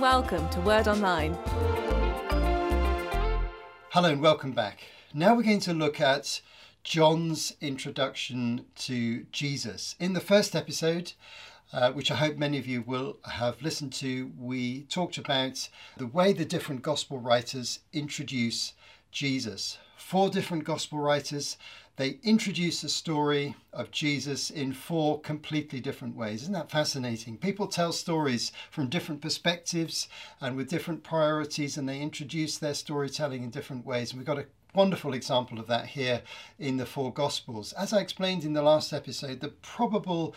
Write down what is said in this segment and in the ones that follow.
welcome to Word Online. Hello and welcome back. Now we're going to look at John's introduction to Jesus. In the first episode, uh, which I hope many of you will have listened to, we talked about the way the different gospel writers introduce Jesus. Four different gospel writers, they introduce the story of Jesus in four completely different ways. Isn't that fascinating? People tell stories from different perspectives and with different priorities, and they introduce their storytelling in different ways. And we've got a wonderful example of that here in the four Gospels. As I explained in the last episode, the probable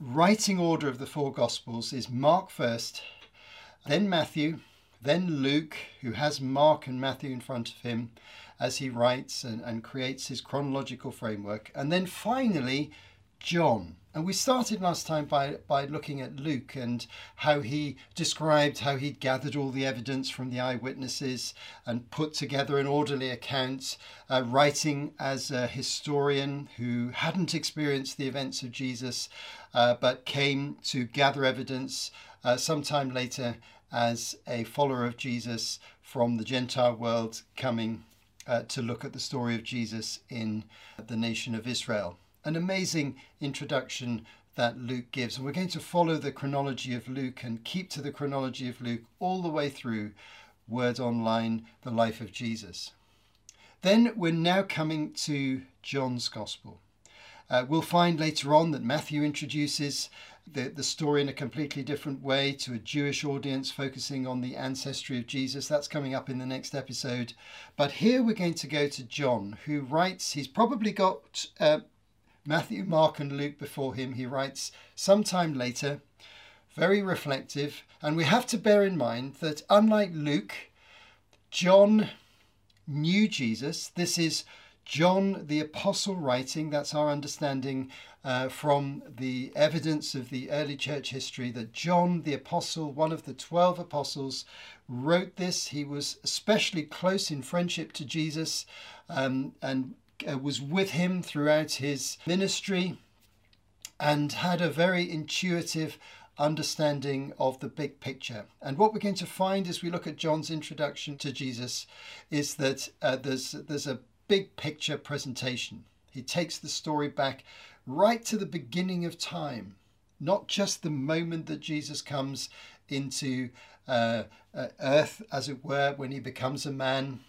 writing order of the four Gospels is Mark first, then Matthew, then Luke, who has Mark and Matthew in front of him as he writes and, and creates his chronological framework, and then finally John. And we started last time by, by looking at Luke and how he described how he'd gathered all the evidence from the eyewitnesses and put together an orderly account, uh, writing as a historian who hadn't experienced the events of Jesus uh, but came to gather evidence uh, sometime later as a follower of Jesus from the Gentile world coming uh, to look at the story of Jesus in the nation of Israel an amazing introduction that Luke gives. And we're going to follow the chronology of Luke and keep to the chronology of Luke all the way through Word Online, the life of Jesus. Then we're now coming to John's Gospel. Uh, we'll find later on that Matthew introduces the, the story in a completely different way to a Jewish audience, focusing on the ancestry of Jesus. That's coming up in the next episode. But here we're going to go to John, who writes, he's probably got uh, Matthew, Mark, and Luke before him, he writes sometime later, very reflective. And we have to bear in mind that unlike Luke, John knew Jesus. This is John the Apostle writing. That's our understanding uh, from the evidence of the early church history that John the Apostle, one of the 12 apostles, wrote this. He was especially close in friendship to Jesus um, and uh, was with him throughout his ministry and had a very intuitive understanding of the big picture. And what we're going to find as we look at John's introduction to Jesus is that uh, there's, there's a big picture presentation. He takes the story back right to the beginning of time, not just the moment that Jesus comes into uh, uh, earth, as it were, when he becomes a man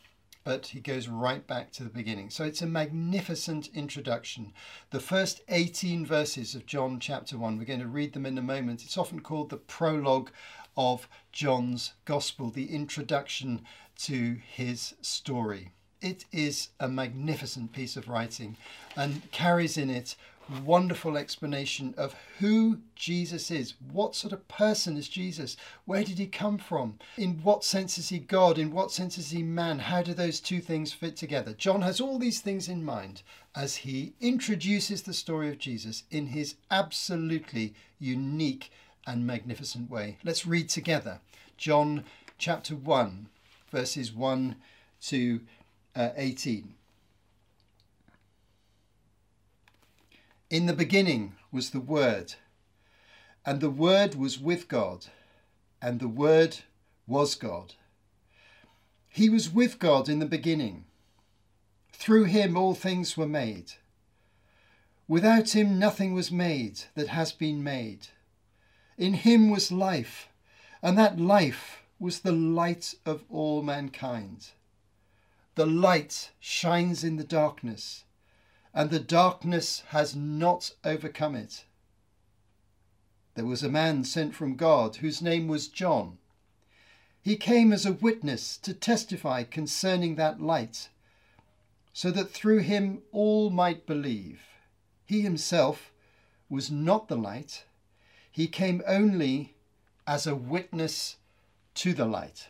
but he goes right back to the beginning. So it's a magnificent introduction. The first 18 verses of John chapter 1, we're going to read them in a moment. It's often called the prologue of John's Gospel, the introduction to his story. It is a magnificent piece of writing and carries in it wonderful explanation of who Jesus is. What sort of person is Jesus? Where did he come from? In what sense is he God? In what sense is he man? How do those two things fit together? John has all these things in mind as he introduces the story of Jesus in his absolutely unique and magnificent way. Let's read together John chapter 1, verses 1 to uh, 18. In the beginning was the Word, and the Word was with God, and the Word was God. He was with God in the beginning. Through him all things were made. Without him nothing was made that has been made. In him was life, and that life was the light of all mankind. The light shines in the darkness and the darkness has not overcome it. There was a man sent from God whose name was John. He came as a witness to testify concerning that light, so that through him all might believe. He himself was not the light, he came only as a witness to the light.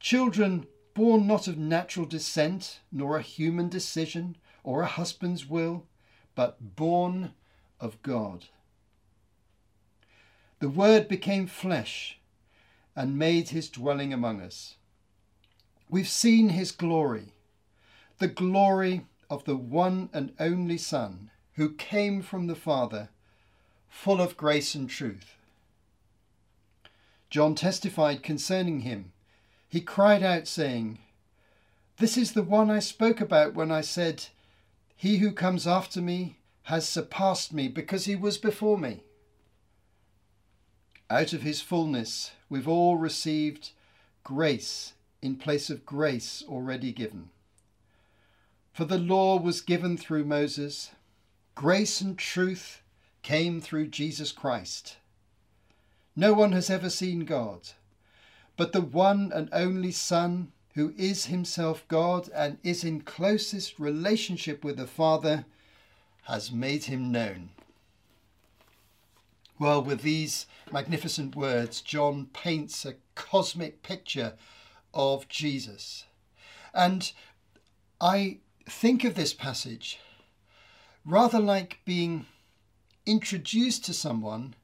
Children born not of natural descent, nor a human decision, or a husband's will, but born of God. The Word became flesh and made his dwelling among us. We've seen his glory, the glory of the one and only Son who came from the Father, full of grace and truth. John testified concerning him. He cried out, saying, This is the one I spoke about when I said, He who comes after me has surpassed me because he was before me. Out of his fullness, we've all received grace in place of grace already given. For the law was given through Moses, grace and truth came through Jesus Christ. No one has ever seen God, but the one and only Son, who is himself God and is in closest relationship with the Father, has made him known. Well, with these magnificent words, John paints a cosmic picture of Jesus. And I think of this passage rather like being introduced to someone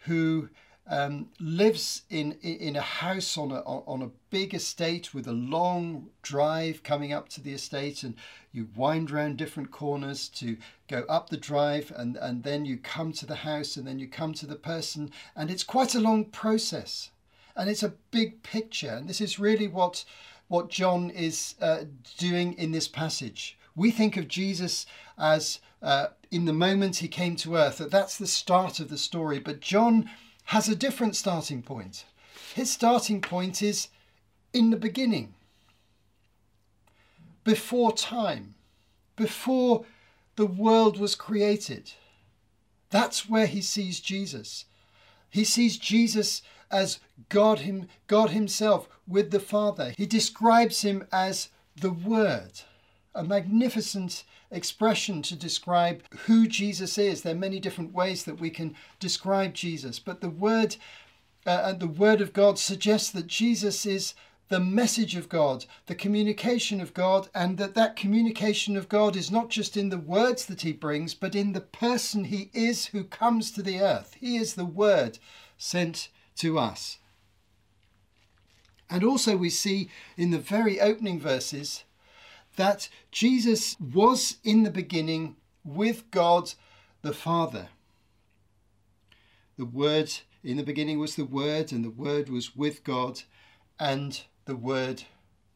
who um, lives in in a house on a on a big estate with a long drive coming up to the estate, and you wind around different corners to go up the drive, and and then you come to the house, and then you come to the person, and it's quite a long process, and it's a big picture, and this is really what what John is uh, doing in this passage. We think of Jesus as uh, in the moment he came to earth, that that's the start of the story, but John has a different starting point. His starting point is in the beginning, before time, before the world was created. That's where he sees Jesus. He sees Jesus as God, him, God Himself with the Father. He describes Him as the Word, a magnificent expression to describe who Jesus is. There are many different ways that we can describe Jesus, but the word uh, the word of God suggests that Jesus is the message of God, the communication of God, and that that communication of God is not just in the words that he brings, but in the person he is who comes to the earth. He is the word sent to us. And also, we see in the very opening verses that Jesus was in the beginning with God the Father. The Word, in the beginning was the Word, and the Word was with God, and the Word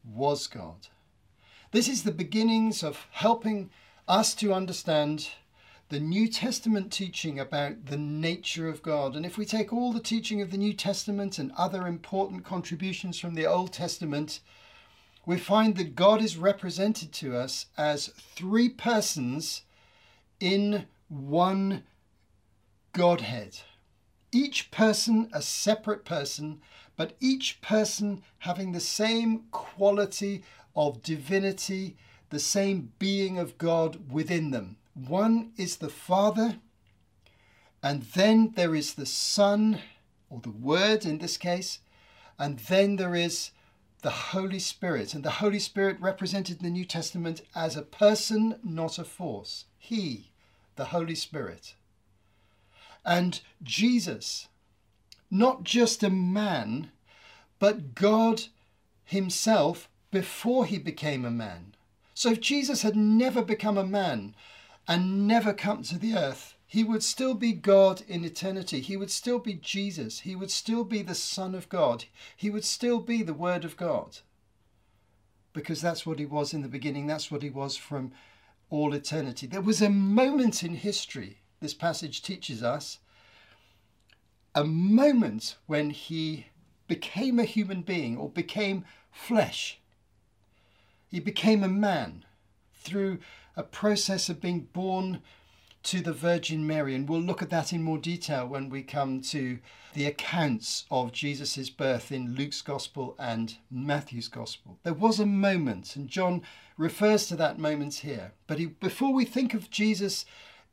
was God. This is the beginnings of helping us to understand the New Testament teaching about the nature of God. And if we take all the teaching of the New Testament and other important contributions from the Old Testament, we find that God is represented to us as three persons in one Godhead. Each person a separate person, but each person having the same quality of divinity, the same being of God within them. One is the Father, and then there is the Son, or the Word in this case, and then there is the Holy Spirit. And the Holy Spirit represented in the New Testament as a person, not a force. He, the Holy Spirit. And Jesus, not just a man, but God Himself before He became a man. So if Jesus had never become a man and never come to the earth, he would still be God in eternity. He would still be Jesus. He would still be the Son of God. He would still be the Word of God. Because that's what he was in the beginning. That's what he was from all eternity. There was a moment in history, this passage teaches us, a moment when he became a human being or became flesh. He became a man through a process of being born to the Virgin Mary. And we'll look at that in more detail when we come to the accounts of Jesus' birth in Luke's Gospel and Matthew's Gospel. There was a moment, and John refers to that moment here. But he, before we think of Jesus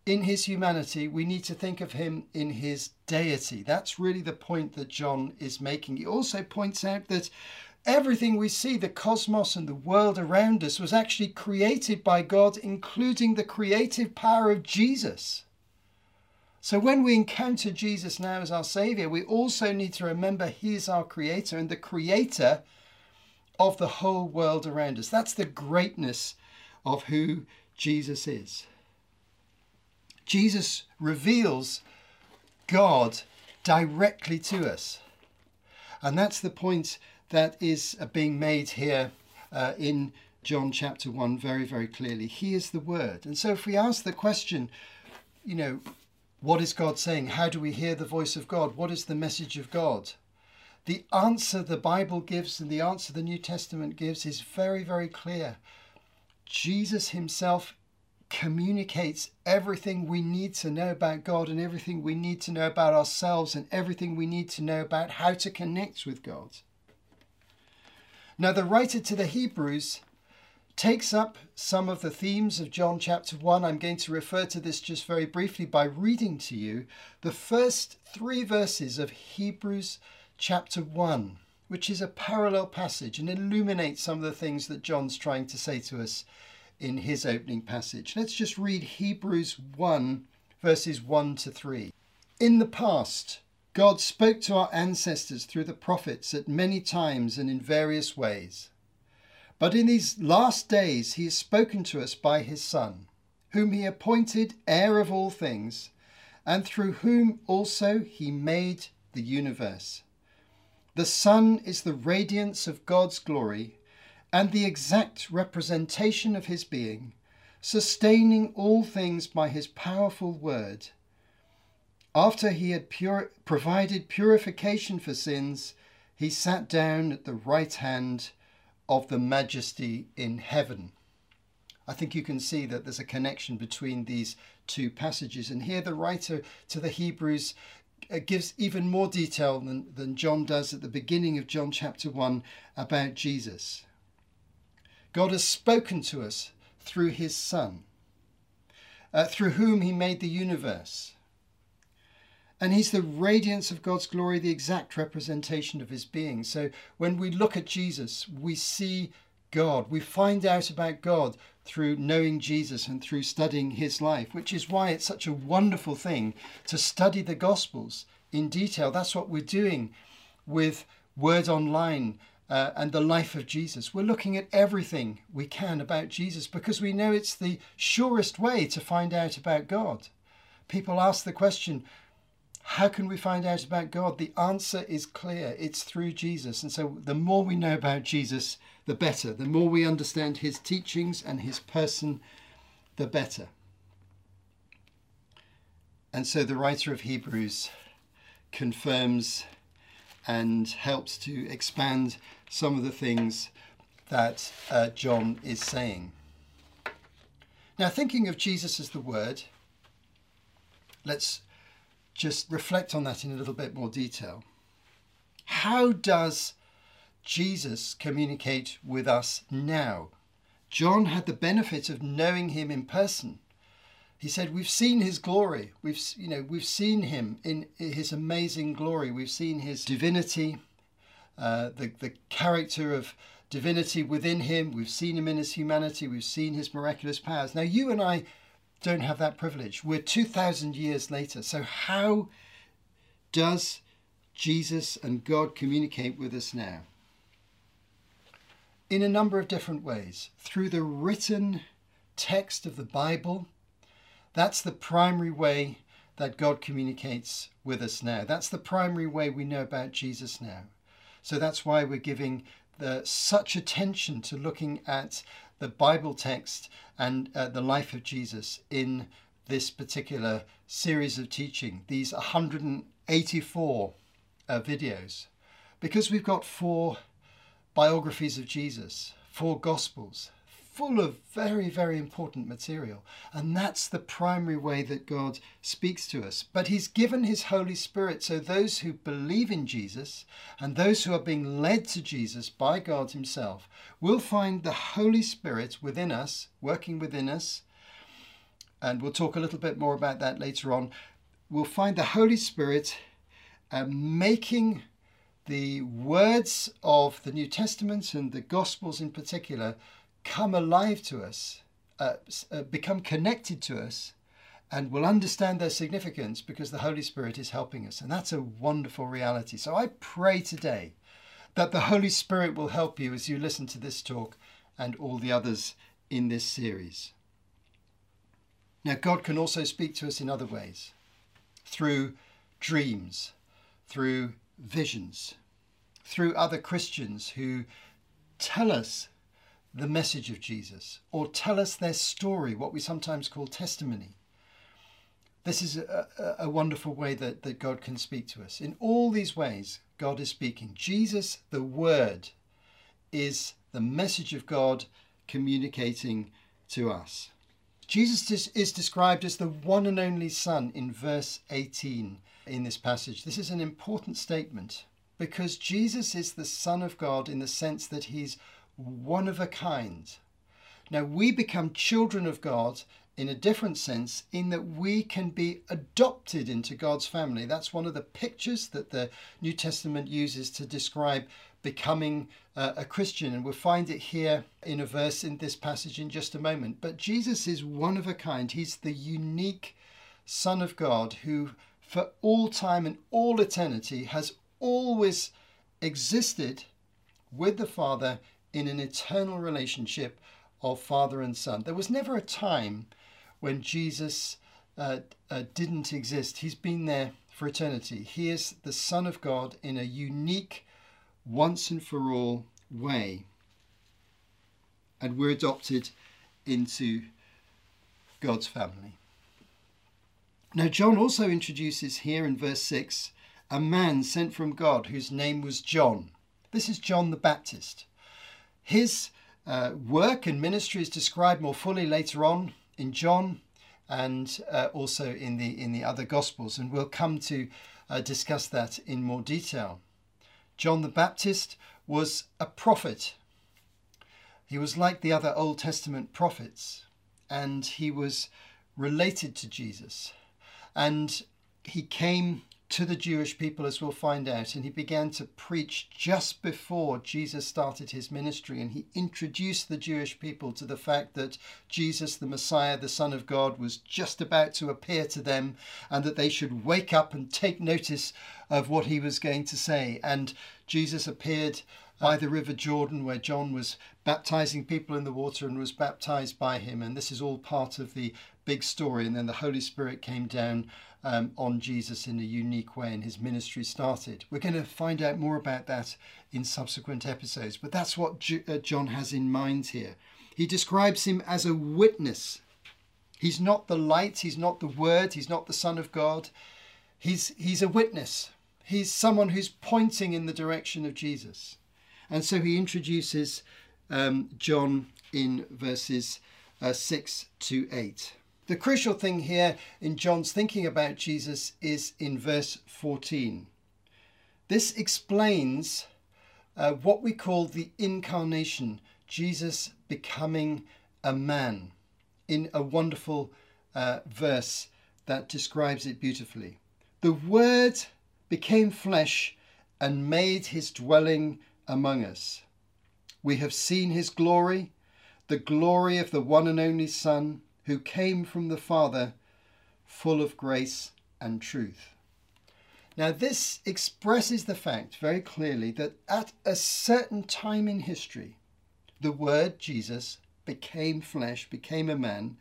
in his humanity, we need to think of him in his deity. That's really the point that John is making. He also points out that everything we see, the cosmos and the world around us, was actually created by God, including the creative power of Jesus. So when we encounter Jesus now as our Saviour, we also need to remember He is our Creator and the Creator of the whole world around us. That's the greatness of who Jesus is. Jesus reveals God directly to us. And that's the point that is uh, being made here uh, in John chapter 1 very, very clearly. He is the Word. And so if we ask the question, you know, what is God saying? How do we hear the voice of God? What is the message of God? The answer the Bible gives and the answer the New Testament gives is very, very clear. Jesus himself communicates everything we need to know about God and everything we need to know about ourselves and everything we need to know about how to connect with God. Now, the writer to the Hebrews takes up some of the themes of John chapter 1. I'm going to refer to this just very briefly by reading to you the first three verses of Hebrews chapter 1, which is a parallel passage and illuminates some of the things that John's trying to say to us in his opening passage. Let's just read Hebrews 1, verses 1 to 3. In the past, God spoke to our ancestors through the prophets at many times and in various ways. But in these last days, he has spoken to us by his Son, whom he appointed heir of all things, and through whom also he made the universe. The Son is the radiance of God's glory and the exact representation of his being, sustaining all things by his powerful word. After he had pure, provided purification for sins, he sat down at the right hand of the majesty in heaven. I think you can see that there's a connection between these two passages. And here the writer to the Hebrews uh, gives even more detail than, than John does at the beginning of John chapter 1 about Jesus. God has spoken to us through his Son, uh, through whom he made the universe. And he's the radiance of God's glory, the exact representation of his being. So when we look at Jesus, we see God. We find out about God through knowing Jesus and through studying his life, which is why it's such a wonderful thing to study the Gospels in detail. That's what we're doing with Word Online uh, and the life of Jesus. We're looking at everything we can about Jesus because we know it's the surest way to find out about God. People ask the question, how can we find out about God? The answer is clear it's through Jesus. And so the more we know about Jesus, the better. The more we understand his teachings and his person, the better. And so the writer of Hebrews confirms and helps to expand some of the things that uh, John is saying. Now, thinking of Jesus as the Word, let's just reflect on that in a little bit more detail. How does Jesus communicate with us now? John had the benefit of knowing him in person. He said, "We've seen his glory. We've, you know, we've seen him in his amazing glory. We've seen his divinity, uh, the the character of divinity within him. We've seen him in his humanity. We've seen his miraculous powers. Now, you and I don't have that privilege. We're two thousand years later. So, how does Jesus and God communicate with us now? In a number of different ways. Through the written text of the Bible that's the primary way that God communicates with us now. That's the primary way we know about Jesus now. So that's why we're giving the, such attention to looking at the Bible text and uh, the life of Jesus in this particular series of teaching, these 184 uh, videos, because we've got four biographies of Jesus, four gospels, full of very, very important material. And that's the primary way that God speaks to us. But He's given His Holy Spirit so those who believe in Jesus and those who are being led to Jesus by God Himself will find the Holy Spirit within us, working within us, and we'll talk a little bit more about that later on, we'll find the Holy Spirit uh, making the words of the New Testament and the Gospels in particular come alive to us, uh, uh, become connected to us, and we'll understand their significance because the Holy Spirit is helping us. And that's a wonderful reality. So I pray today that the Holy Spirit will help you as you listen to this talk and all the others in this series. Now, God can also speak to us in other ways through dreams, through visions, through other Christians who tell us the message of Jesus or tell us their story, what we sometimes call testimony. This is a, a, wonderful way that, that God can speak to us. In all these ways, God is speaking. Jesus, the Word, is the message of God communicating to us. Jesus is described as the one and only Son in verse 18 in this passage. This is an important statement because Jesus is the Son of God in the sense that he's one of a kind. Now, we become children of God in a different sense in that we can be adopted into God's family. That's one of the pictures that the New Testament uses to describe becoming uh, a Christian. And we'll find it here in a verse in this passage in just a moment. But Jesus is one of a kind. He's the unique Son of God who, for all time and all eternity, has always existed with the Father in an eternal relationship of Father and Son. There was never a time when Jesus uh, uh, didn't exist. He's been there for eternity. He is the Son of God in a unique once and for all way. And we're adopted into God's family. Now, John also introduces here in verse 6 a man sent from God whose name was John. This is John the Baptist. His uh, work and ministry is described more fully later on in John and uh, also in the in the other gospels and we'll come to uh, discuss that in more detail. John the Baptist was a prophet. He was like the other Old Testament prophets, and he was related to Jesus. And he came to the Jewish people, as we'll find out, and he began to preach just before Jesus started his ministry. And he introduced the Jewish people to the fact that Jesus, the Messiah, the Son of God, was just about to appear to them, and that they should wake up and take notice of what he was going to say. And Jesus appeared by the River Jordan, where John was baptizing people in the water and was baptized by him. And this is all part of the big story. And then the Holy Spirit came down um, on Jesus in a unique way, and his ministry started. We're going to find out more about that in subsequent episodes, but that's what J- uh, John has in mind here. He describes him as a witness. He's not the light, he's not the word, he's not the Son of God. He's, he's a witness. He's someone who's pointing in the direction of Jesus. And so he introduces um, John in verses uh, 6 to 8. The crucial thing here in John's thinking about Jesus is in verse 14. This explains uh, what we call the incarnation, Jesus becoming a man, in a wonderful uh, verse that describes it beautifully. The Word became flesh and made his dwelling among us. We have seen his glory, the glory of the one and only Son who came from the Father, full of grace and truth. Now, this expresses the fact very clearly that at a certain time in history, the Word Jesus became flesh, became a man,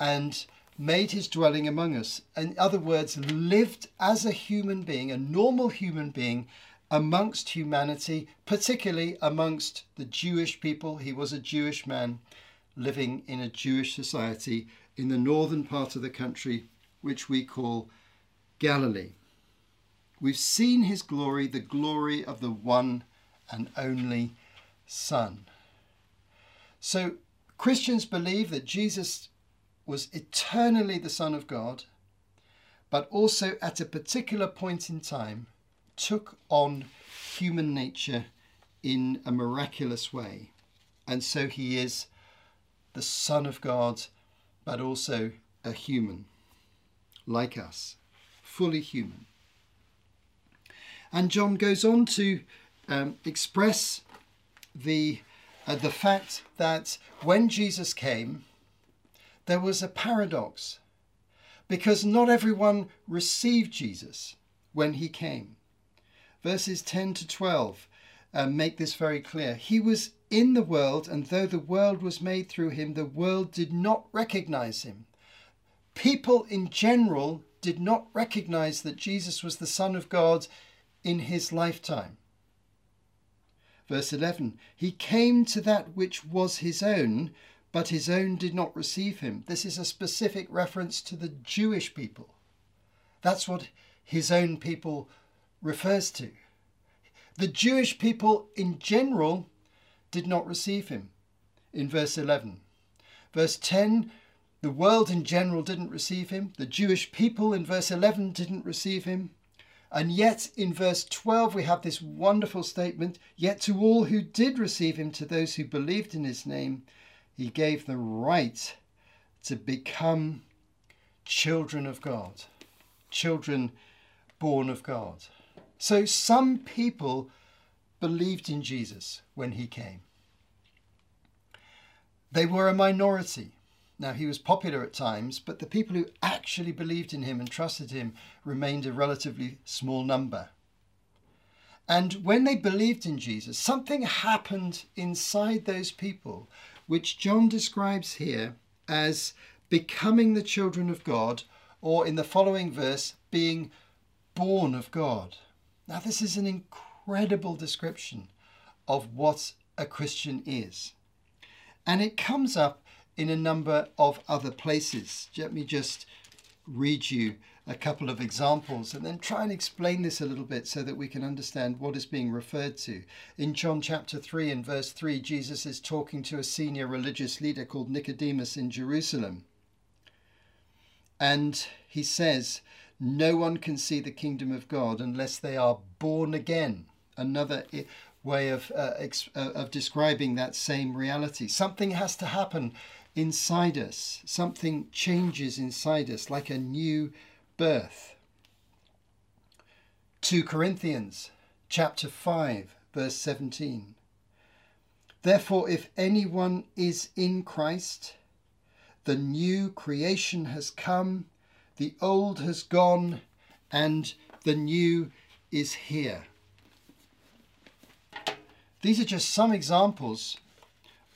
and made his dwelling among us. In other words, lived as a human being, a normal human being, amongst humanity, particularly amongst the Jewish people. He was a Jewish man living in a Jewish society in the northern part of the country, which we call Galilee. We've seen his glory, the glory of the one and only Son. So Christians believe that Jesus was eternally the Son of God, but also at a particular point in time took on human nature in a miraculous way. And so he is the Son of God, but also a human, like us, fully human. And John goes on to um, express the, uh, the fact that when Jesus came, there was a paradox because not everyone received Jesus when he came. Verses 10 to 12 uh, make this very clear. He was in the world, and though the world was made through him, the world did not recognize him. People in general did not recognize that Jesus was the Son of God in his lifetime. Verse 11 He came to that which was his own, but his own did not receive him. This is a specific reference to the Jewish people. That's what his own people refers to. The Jewish people in general did not receive him in verse 11. Verse 10 the world in general didn't receive him. The Jewish people in verse 11 didn't receive him. And yet in verse 12 we have this wonderful statement Yet to all who did receive him, to those who believed in his name, he gave the right to become children of God, children born of God. So some people believed in Jesus when he came. They were a minority. Now, he was popular at times, but the people who actually believed in him and trusted him remained a relatively small number. And when they believed in Jesus, something happened inside those people, which John describes here as becoming the children of God, or in the following verse, being born of God. Now, this is an incredible description of what a Christian is. And it comes up in a number of other places. Let me just read you a couple of examples and then try and explain this a little bit so that we can understand what is being referred to. In John chapter 3 and verse 3, Jesus is talking to a senior religious leader called Nicodemus in Jerusalem. And he says, No one can see the kingdom of God unless they are born again. Another way of, uh, uh, of describing that same reality. Something has to happen inside us, something changes inside us like a new birth. 2 Corinthians chapter 5 verse 17. Therefore if anyone is in Christ, the new creation has come, the old has gone, and the new is here. These are just some examples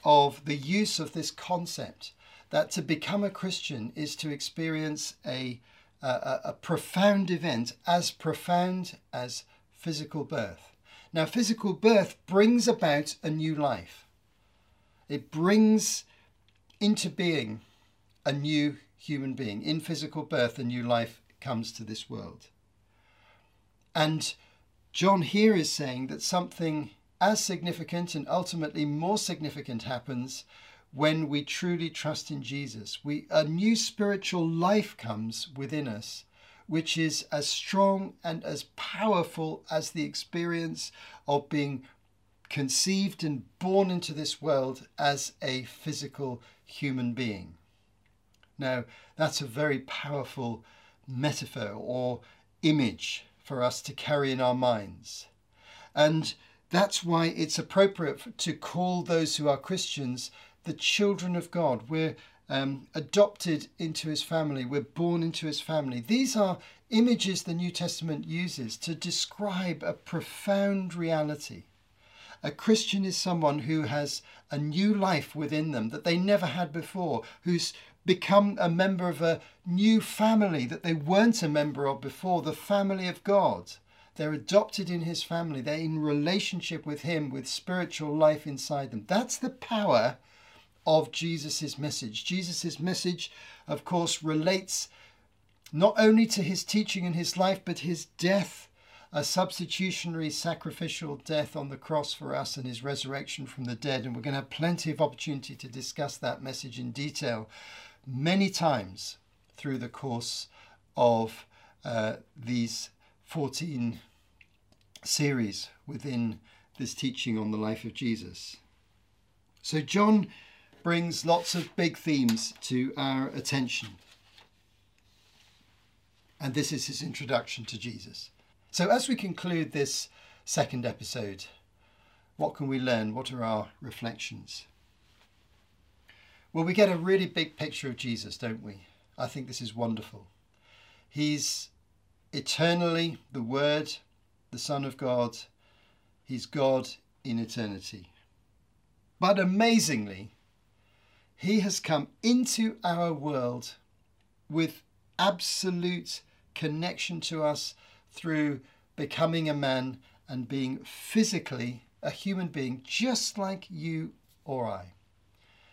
of the use of this concept that to become a Christian is to experience a, a, a, profound event as profound as physical birth. Now, physical birth brings about a new life, it brings into being a new human being. In physical birth, a new life comes to this world. And John here is saying that something as significant and ultimately more significant happens when we truly trust in Jesus. We, a new spiritual life comes within us, which is as strong and as powerful as the experience of being conceived and born into this world as a physical human being. Now, that's a very powerful metaphor or image for us to carry in our minds. And that's why it's appropriate to call those who are Christians the children of God. We're um, adopted into his family, we're born into his family. These are images the New Testament uses to describe a profound reality. A Christian is someone who has a new life within them that they never had before, who's become a member of a new family that they weren't a member of before, the family of God. They're adopted in his family. They're in relationship with him with spiritual life inside them. That's the power of Jesus' message. Jesus' message, of course, relates not only to his teaching and his life, but his death, a substitutionary sacrificial death on the cross for us and his resurrection from the dead. And we're going to have plenty of opportunity to discuss that message in detail many times through the course of uh, these 14 series within this teaching on the life of Jesus. So, John brings lots of big themes to our attention. And this is his introduction to Jesus. So, as we conclude this second episode, what can we learn? What are our reflections? Well, we get a really big picture of Jesus, don't we? I think this is wonderful. He's eternally the Word, the Son of God. He's God in eternity. But amazingly, He has come into our world with absolute connection to us through becoming a man and being physically a human being just like you or I.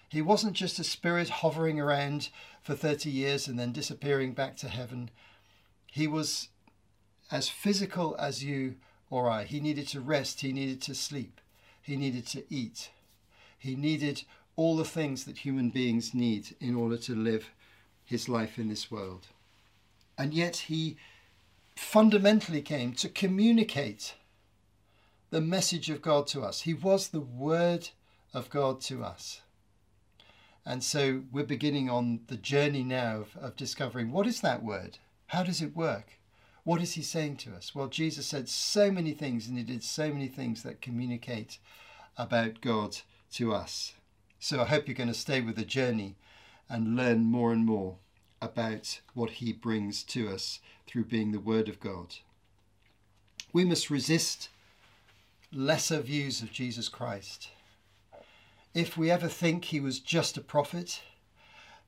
He wasn't just a spirit hovering around for 30 years and then disappearing back to heaven. He was as physical as you or I. He needed to rest, he needed to sleep, he needed to eat. He needed all the things that human beings need in order to live his life in this world. And yet he fundamentally came to communicate the message of God to us. He was the Word of God to us. And so we're beginning on the journey now of, of, discovering what is that word? How does it work? What is he saying to us? Well, Jesus said so many things and he did so many things that communicate about God to us. So I hope you're going to stay with the journey and learn more and more about what he brings to us through being the Word of God. We must resist lesser views of Jesus Christ. If we ever think he was just a prophet,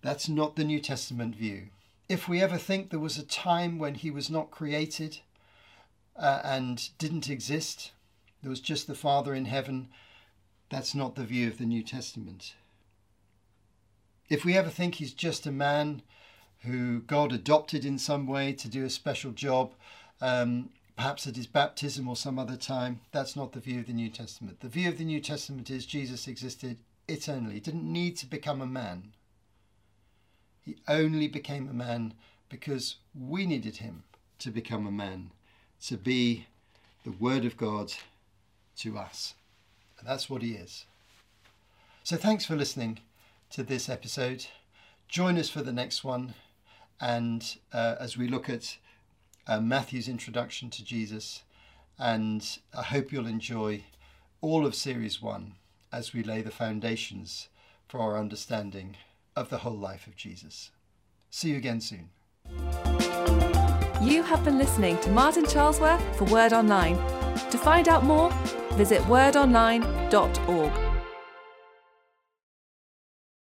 that's not the New Testament view. If we ever think there was a time when he was not created uh, and didn't exist, there was just the Father in heaven, that's not the view of the New Testament. If we ever think he's just a man who God adopted in some way to do a special job, um, perhaps at his baptism or some other time. That's not the view of the New Testament. The view of the New Testament is Jesus existed eternally. He didn't need to become a man. He only became a man because we needed him to become a man, to be the Word of God to us. And that's what he is. So thanks for listening to this episode. Join us for the next one. And uh, as we look at uh, Matthew's introduction to Jesus, and I hope you'll enjoy all of Series 1 as we lay the foundations for our understanding of the whole life of Jesus. See you again soon. You have been listening to Martin Charlesworth for Word Online. To find out more, visit wordonline.org.